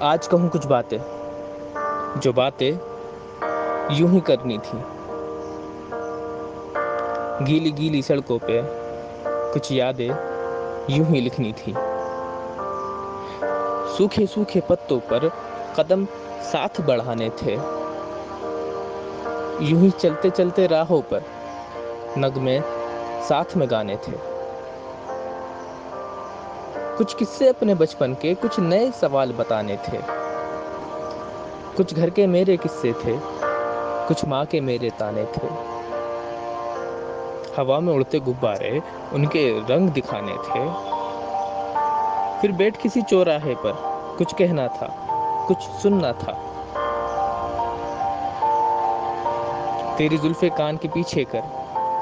آج کہوں کچھ باتیں۔ جو باتیں یوں ہی کرنی تھی گیلی گیلی سڑکوں پہ کچھ یادیں یوں ہی لکھنی تھی سوکھے سوکھے پتوں پر قدم ساتھ بڑھانے تھے۔ یوں ہی چلتے چلتے راہوں پر نغمے ساتھ میں گانے تھے۔ کچھ قصے اپنے بچپن کے کچھ نئے سوال بتانے تھے۔ کچھ گھر کے میرے قصے تھے، کچھ ماں کے میرے تانے تھے۔ ہوا میں اڑتے غبارے ان کے رنگ دکھانے تھے۔ پھر بیٹھ کسی چوراہے پر، کچھ کہنا تھا، کچھ سننا تھا۔ تیری زلفے کان کے پیچھے کر،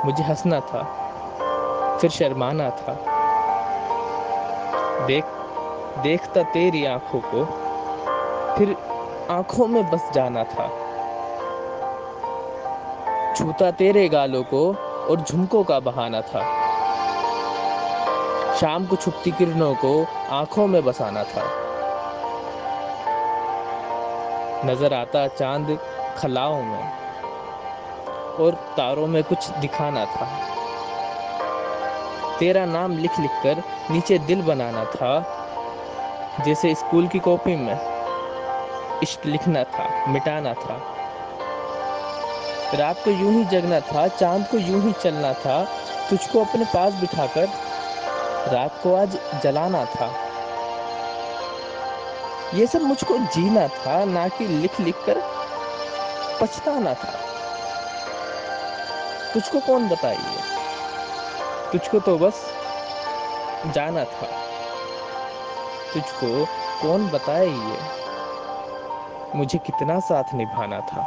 مجھے ہنسنا تھا، پھر شرمانا تھا۔ دیکھ، دیکھتا تیری آنکھوں کو، پھر آنکھوں میں بس جانا تھا۔ چھوتا تیرے گالوں کو اور جھمکوں کا بہانا تھا۔ شام کو چھپتی کرنوں کو آنکھوں میں بسانا تھا۔ نظر آتا چاند کلاؤں میں اور تاروں میں کچھ دکھانا تھا۔ تیرا نام لکھ لکھ کر نیچے دل بنانا تھا، جیسے اسکول کی کاپی میں عشق لکھنا تھا، مٹانا تھا۔ رات کو یوں ہی جگنا تھا، چاند کو یوں ہی چلنا تھا، تجھ کو اپنے پاس بٹھا کر رات کو آج جلانا تھا۔ یہ سب مجھ کو جینا تھا، نہ کہ لکھ لکھ کر پچھتانا تھا۔ تجھ کو کون بتائیے تجھ کو تو بس جانا تھا تجھ کو کون بتائے یہ مجھے کتنا ساتھ نبھانا تھا